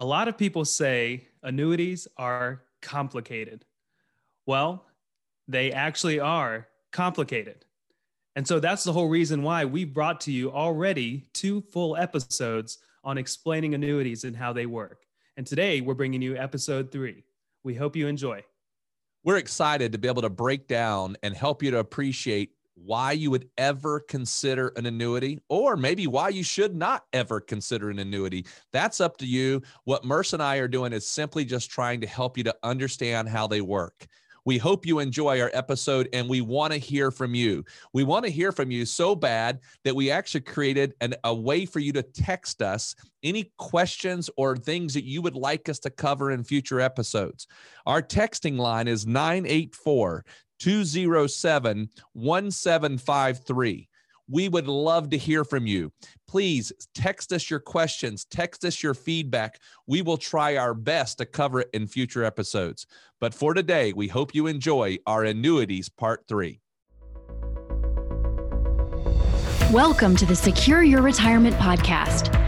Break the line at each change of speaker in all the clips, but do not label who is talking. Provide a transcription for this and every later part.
A lot of people say annuities are complicated. Well, they actually are complicated. And so that's the whole reason why we brought to you already two full episodes on explaining annuities and how they work. And today we're bringing you episode three. We hope you enjoy.
We're excited to be able to break down and help you to appreciate why you would ever consider an annuity, or maybe why you should not ever consider an annuity. That's up to you. What Murs and I are doing is simply just trying to help you to understand how they work. We hope you enjoy our episode and we want to hear from you. We want to hear from you so bad that we actually created an, a way for you to text us any questions or things that you would like us to cover in future episodes. Our texting line is 984 207 1753. We would love to hear from you. Please text us your questions, text us your feedback. We will try our best to cover it in future episodes. But for today, we hope you enjoy our annuities part three.
Welcome to the Secure Your Retirement Podcast.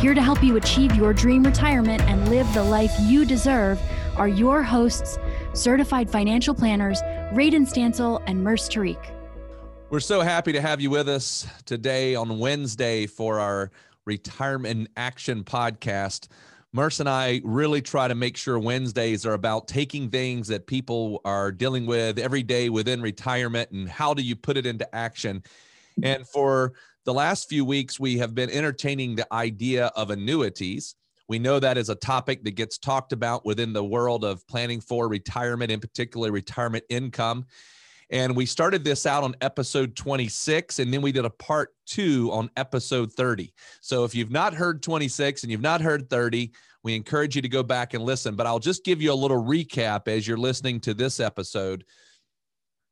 Here to help you achieve your dream retirement and live the life you deserve are your hosts, certified financial planners, Radon Stancil and Murs Tariq.
We're so happy to have you with us today on Wednesday for our Retirement Action podcast. Murs and I really try to make sure Wednesdays are about taking things that people are dealing with every day within retirement and how do you put it into action. And for the last few weeks, we have been entertaining the idea of annuities. We know that is a topic that gets talked about within the world of planning for retirement, in particular, retirement income. And we started this out on episode 26, and then we did a part two on episode 30. So if you've not heard 26 and you've not heard 30, we encourage you to go back and listen. But I'll just give you a little recap as you're listening to this episode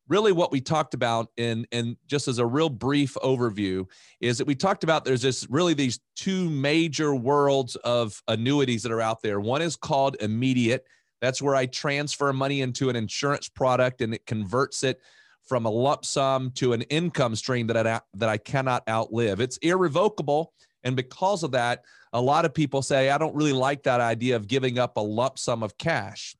really what we talked about in and just as a real brief overview is that we talked about there's this really these two major worlds of annuities that are out there. One is called immediate. That's where i transfer money into an insurance product and it converts it from a lump sum to an income stream that I, that I cannot outlive. It's irrevocable. And because of that a lot of people say i don't really like that idea of giving up a lump sum of cash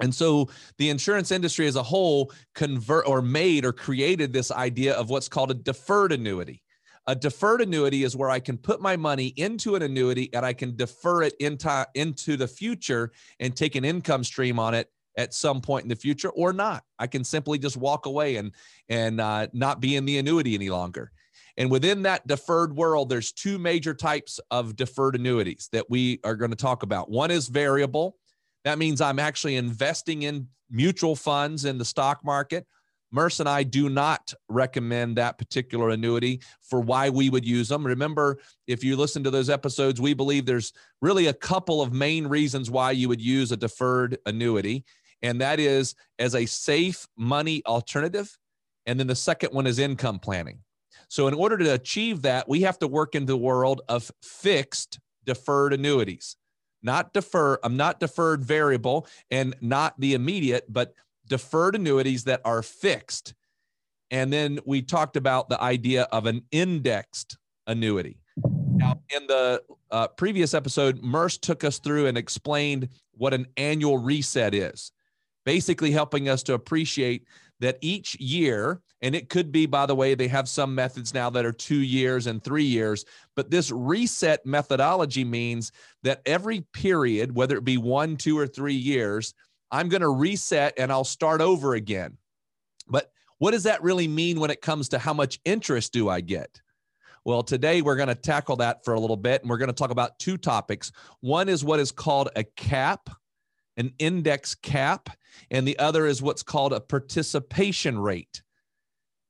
and so the insurance industry as a whole convert or made or created this idea of what's called a deferred annuity. A deferred annuity is where I can put my money into an annuity and I can defer it into, into the future and take an income stream on it at some point in the future or not. I can simply just walk away and, and uh, not be in the annuity any longer. And within that deferred world, there's two major types of deferred annuities that we are going to talk about. One is variable, that means I'm actually investing in mutual funds in the stock market. Murs and I do not recommend that particular annuity for why we would use them. Remember, if you listen to those episodes, we believe there's really a couple of main reasons why you would use a deferred annuity, and that is as a safe money alternative. And then the second one is income planning. So, in order to achieve that, we have to work in the world of fixed deferred annuities not defer. I'm not deferred variable and not the immediate, but deferred annuities that are fixed. And then we talked about the idea of an indexed annuity. Now, in the uh, previous episode, Murs took us through and explained what an annual reset is, basically helping us to appreciate that each year, and it could be, by the way, they have some methods now that are two years and three years, but this reset methodology means that every period, whether it be one, two, or three years, I'm going to reset and I'll start over again. But what does that really mean when it comes to how much interest do I get? Well, today we're going to tackle that for a little bit, and we're going to talk about two topics. One is what is called a cap an index cap, and the other is what's called a participation rate.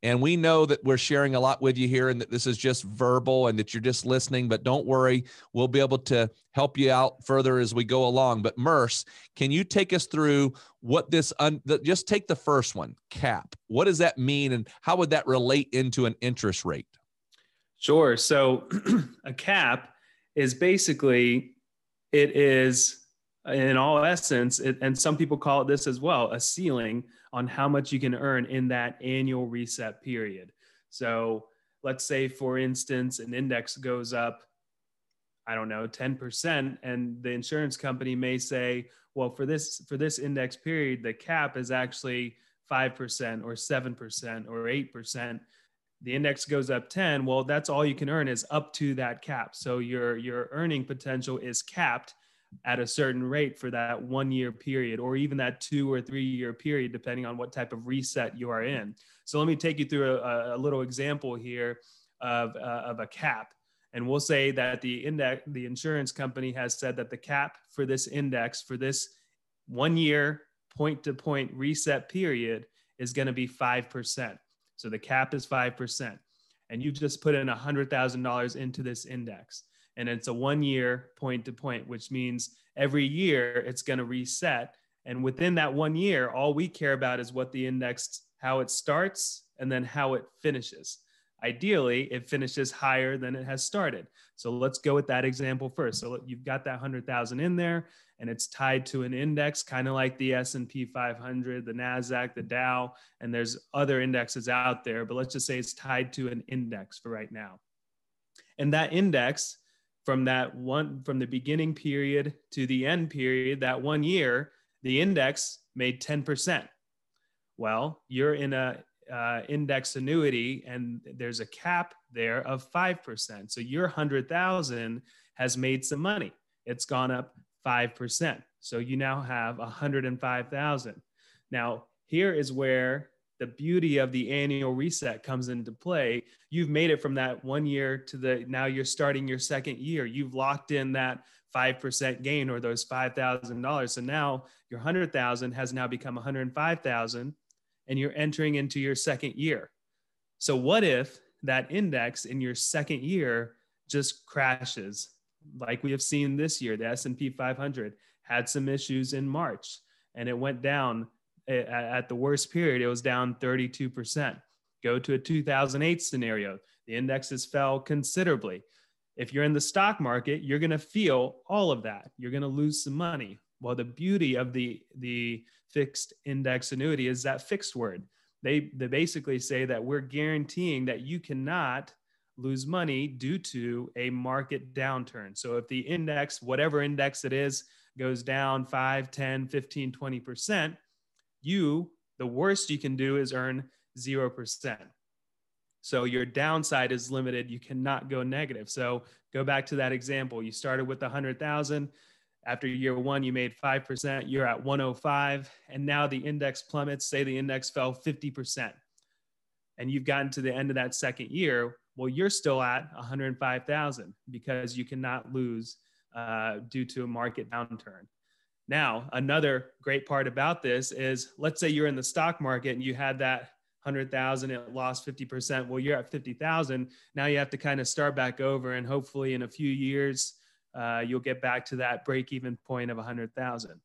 And we know that we're sharing a lot with you here and that this is just verbal and that you're just listening, but don't worry. We'll be able to help you out further as we go along. But Murs, can you take us through what this, un, the, just take the first one, cap. What does that mean and how would that relate into an interest rate?
Sure. So a cap is basically, it is in all essence, it, and some people call it this as well, a ceiling on how much you can earn in that annual reset period. So let's say, for instance, an index goes up, I don't know, 10%, and the insurance company may say, well, for this for this index period, the cap is actually 5% or 7% or 8%. The index goes up 10, well, that's all you can earn is up to that cap. So your your earning potential is capped at a certain rate for that one year period or even that two or three year period, depending on what type of reset you are in. So let me take you through a, a little example here of, uh, of a cap. And we'll say that the index, the insurance company has said that the cap for this index for this one year point to point reset period is going to be 5%. So the cap is 5%. And you just put in $100,000 into this index and it's a one year point to point, which means every year it's going to reset. And within that one year, all we care about is what the index, how it starts, and then how it finishes. Ideally, it finishes higher than it has started. So let's go with that example first. So you've got that 100,000 in there and it's tied to an index kind of like the S&P 500, the Nasdaq, the Dow, and there's other indexes out there, but let's just say it's tied to an index for right now. And that index from that one from the beginning period to the end period that one year the index made 10% well you're in a uh, index annuity and there's a cap there of 5% so your 100000 has made some money. It's gone up 5% so you now have 105000 now here is where the beauty of the annual reset comes into play. You've made it from that one year to the now you're starting your second year. You've locked in that 5% gain or those $5,000. So now your 100,000 has now become 105,000 and you're entering into your second year. So what if that index in your second year just crashes like we have seen this year the S&P 500 had some issues in March and it went down at the worst period, it was down 32%. Go to a 2008 scenario, the indexes fell considerably. If you're in the stock market, you're going to feel all of that. You're going to lose some money. Well, the beauty of the, the fixed index annuity is that fixed word. They, they basically say that we're guaranteeing that you cannot lose money due to a market downturn. So if the index, whatever index it is, goes down 5, 10, 15, 20%, you, the worst you can do is earn 0%. So your downside is limited. You cannot go negative. So go back to that example. You started with 100,000. After year one, you made 5%. You're at 105. And now the index plummets. Say the index fell 50%. And you've gotten to the end of that second year. Well, you're still at 105,000 because you cannot lose uh, due to a market downturn. Now, another great part about this is let's say you're in the stock market and you had that 100,000, it lost 50%. Well, you're at 50,000. Now you have to kind of start back over, and hopefully in a few years, uh, you'll get back to that break even point of 100,000.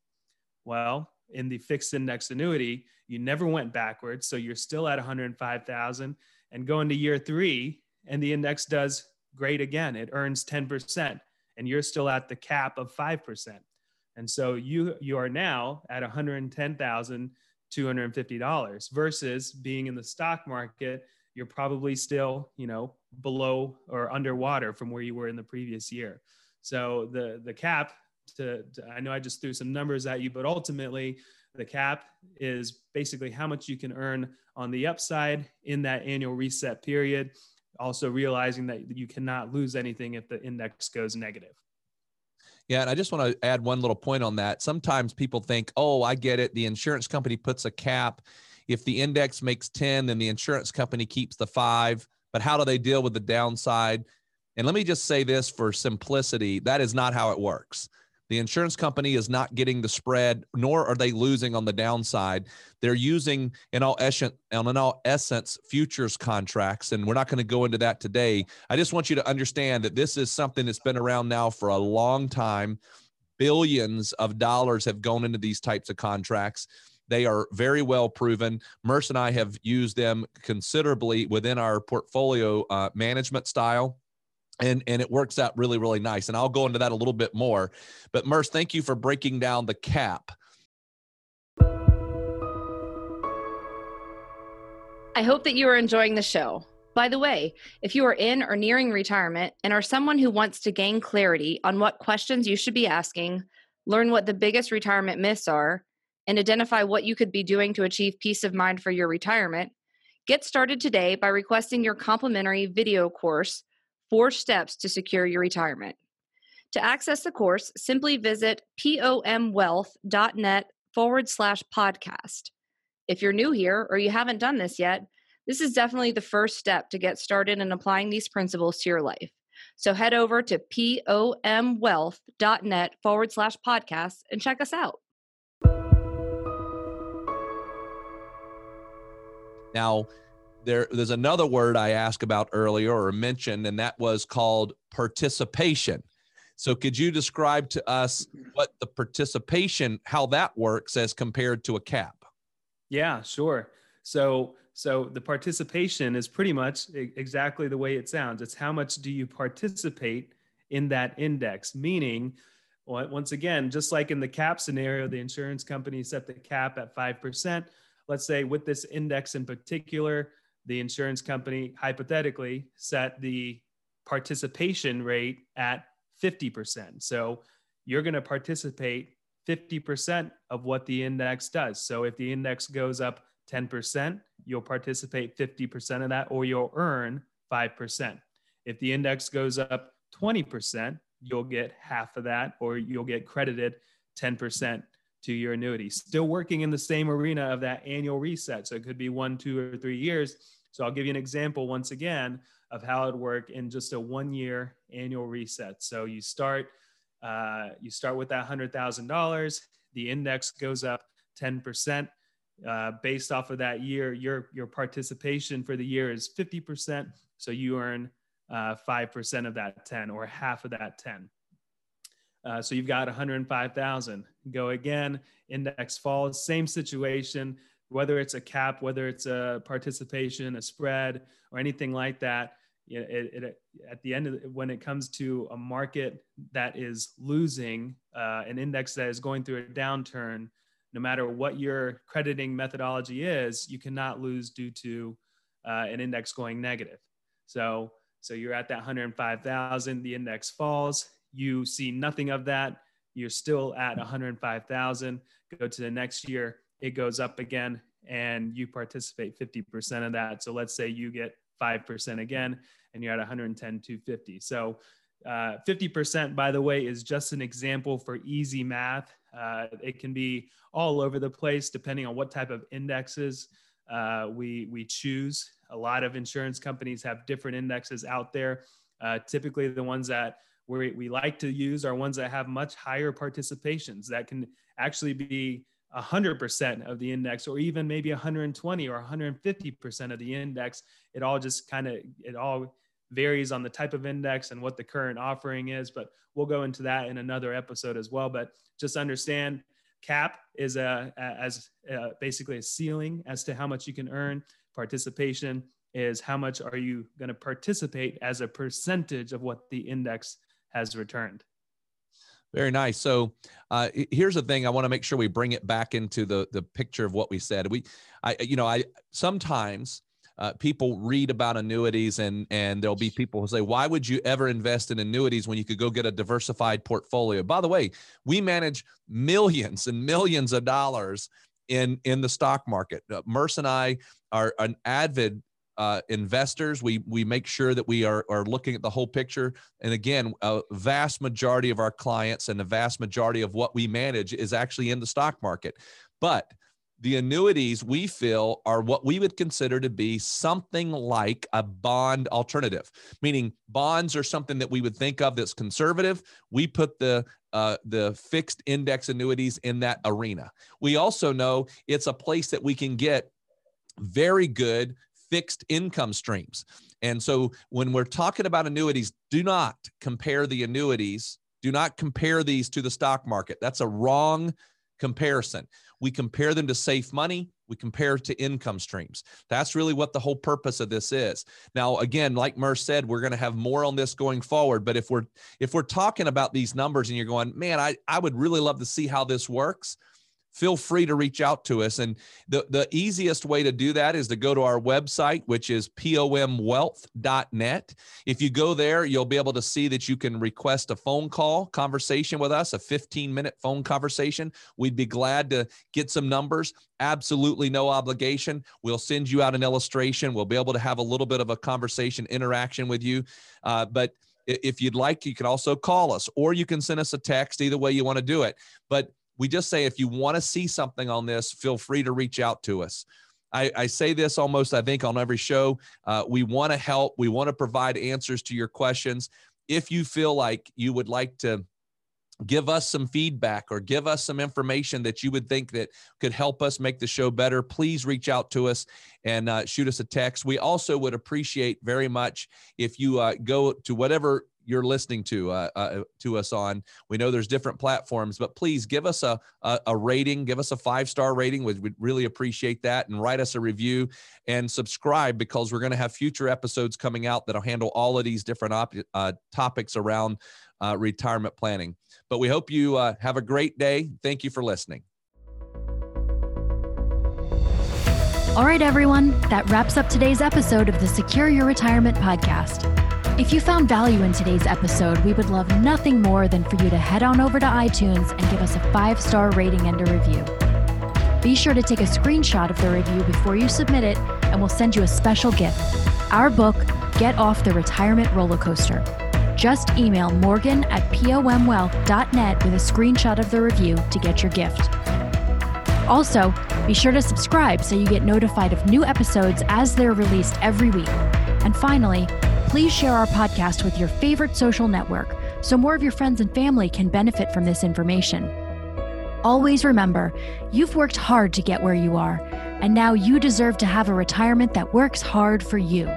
Well, in the fixed index annuity, you never went backwards. So you're still at 105,000 and go into year three, and the index does great again. It earns 10%, and you're still at the cap of 5%. And so you you are now at $110,250 versus being in the stock market, you're probably still, you know, below or underwater from where you were in the previous year. So the the cap to, to I know I just threw some numbers at you, but ultimately the cap is basically how much you can earn on the upside in that annual reset period also realizing that you cannot lose anything if the index goes negative
yeah, and I just want to add one little point on that. Sometimes people think, "Oh, I get it. The insurance company puts a cap. If the index makes 10, then the insurance company keeps the 5." But how do they deal with the downside? And let me just say this for simplicity, that is not how it works. The insurance company is not getting the spread, nor are they losing on the downside. They're using, in all essence, in all essence, futures contracts, and we're not going to go into that today. I just want you to understand that this is something that's been around now for a long time. Billions of dollars have gone into these types of contracts. They are very well proven. Murs and I have used them considerably within our portfolio uh, management style and and it works out really really nice and i'll go into that a little bit more but murs thank you for breaking down the cap.
I hope that you are enjoying the show. By the way if you are in or nearing retirement and are someone who wants to gain clarity on what questions you should be asking learn what the biggest retirement myths are and identify what you could be doing to achieve peace of mind for your retirement get started today by requesting your complimentary video course Four Steps to Secure Your Retirement. To access the course, simply visit pomwealth.net forward slash podcast. If you're new here or you haven't done this yet, this is definitely the first step to get started in applying these principles to your life. So head over to pomwealth.net forward slash podcast and check us out.
Now, there there's another word I asked about earlier or mentioned, and that was called participation. So could you describe to us what the participation, how that works as compared to a cap?
Yeah, sure. So so the participation is pretty much exactly the way it sounds. It's how much do you participate in that index, meaning once again, just like in the cap scenario, the insurance company set the cap at 5%. Let's say with this index in particular, the insurance company hypothetically set the participation rate at 50%. So you're going to participate 50% of what the index does. So if the index goes up 10%, you'll participate 50% of that or you'll earn 5%. If the index goes up 20%, you'll get half of that or you'll get credited 10% to your annuity. Still working in the same arena of that annual reset. So it could be one, two, or three years so I'll give you an example once again of how it would work in just a one year annual reset. So you start, uh, you start with that hundred thousand dollars. The index goes up 10%. Uh, based off of that year, your your participation for the year is 50%. So you earn uh, 5% of that 10 or half of that 10. Uh, so you've got 105,000. Go again, index falls, same situation whether it's a cap, whether it's a participation, a spread, or anything like that. It, it, at the end of the, when it comes to a market that is losing uh, an index that is going through a downturn, no matter what your crediting methodology is, you cannot lose due to uh, an index going negative. So, so you're at that 105,000. The index falls. You see nothing of that. You're still at 105,000. Go to the next year it goes up again and you participate 50% of that. So let's say you get 5% again and you're at 110, 250. So uh, 50%, by the way, is just an example for easy math. Uh, it can be all over the place depending on what type of indexes uh, we, we choose. A lot of insurance companies have different indexes out there. Uh, typically, the ones that we, we like to use are ones that have much higher participations that can actually be 100% of the index or even maybe 120 or 150% of the index. It all just kind of it all varies on the type of index and what the current offering is but we'll go into that in another episode as well. But just understand cap is a, as a, basically a ceiling as to how much you can earn. Participation is how much are you going to participate as a percentage of what the index has returned
very nice. So uh, here's the thing: I want to make sure we bring it back into the the picture of what we said. We, I, you know, I sometimes uh, people read about annuities and and there'll be people who say, why would you ever invest in annuities when you could go get a diversified portfolio? By the way, we manage millions and millions of dollars in in the stock market. Uh, Murs and I are an avid uh, investors. We we make sure that we are are looking at the whole picture. And again, a vast majority of our clients and the vast majority of what we manage is actually in the stock market. But the annuities we feel are what we would consider to be something like a bond alternative meaning bonds are something that we would think of that's conservative we put the uh, the fixed index annuities in that arena we also know it's a place that we can get very good fixed income streams and so when we're talking about annuities do not compare the annuities do not compare these to the stock market that's a wrong comparison we compare them to safe money. We compare to income streams. That's really what the whole purpose of this is. Now, again, like Mer said, we're going to have more on this going forward. But if we're if we're talking about these numbers and you're going, man, I, I would really love to see how this works feel free to reach out to us. And the, the easiest way to do that is to go to our website, which is pomwealth.net. If you go there, you'll be able to see that you can request a phone call conversation with us, a 15 minute phone conversation. We'd be glad to get some numbers. Absolutely no obligation. We'll send you out an illustration. We'll be able to have a little bit of a conversation interaction with you. Uh, but if you'd like, you can also call us or you can send us a text, either way you want to do it. But we just say if you want to see something on this, feel free to reach out to us. I, I say this almost, I think, on every show. Uh, we want to help, we want to provide answers to your questions. If you feel like you would like to give us some feedback or give us some information that you would think that could help us make the show better please reach out to us and uh, shoot us a text we also would appreciate very much if you uh, go to whatever you're listening to uh, uh, to us on. We know there's different platforms, but please give us a a, a rating, give us a five star rating. We'd, we'd, really appreciate that, and write us a review and subscribe because we're going to have future episodes coming out that'll handle all of these different op- uh, topics around uh, retirement planning. But we hope you uh, have a great day. Thank you for listening.
All right, everyone, that wraps up today's episode of the Secure Your Retirement podcast. If you found value in today's episode, we would love nothing more than for you to head on over to iTunes and give us a five star rating and a review. Be sure to take a screenshot of the review before you submit it, and we'll send you a special gift our book, Get Off the Retirement Roller Coaster. Just email morgan at pomwealth.net with a screenshot of the review to get your gift. Also, be sure to subscribe so you get notified of new episodes as they're released every week. And finally, please share our podcast with your favorite social network so more of your friends and family can benefit from this information. Always remember, you've worked hard to get where you are, and now you deserve to have a retirement that works hard for you.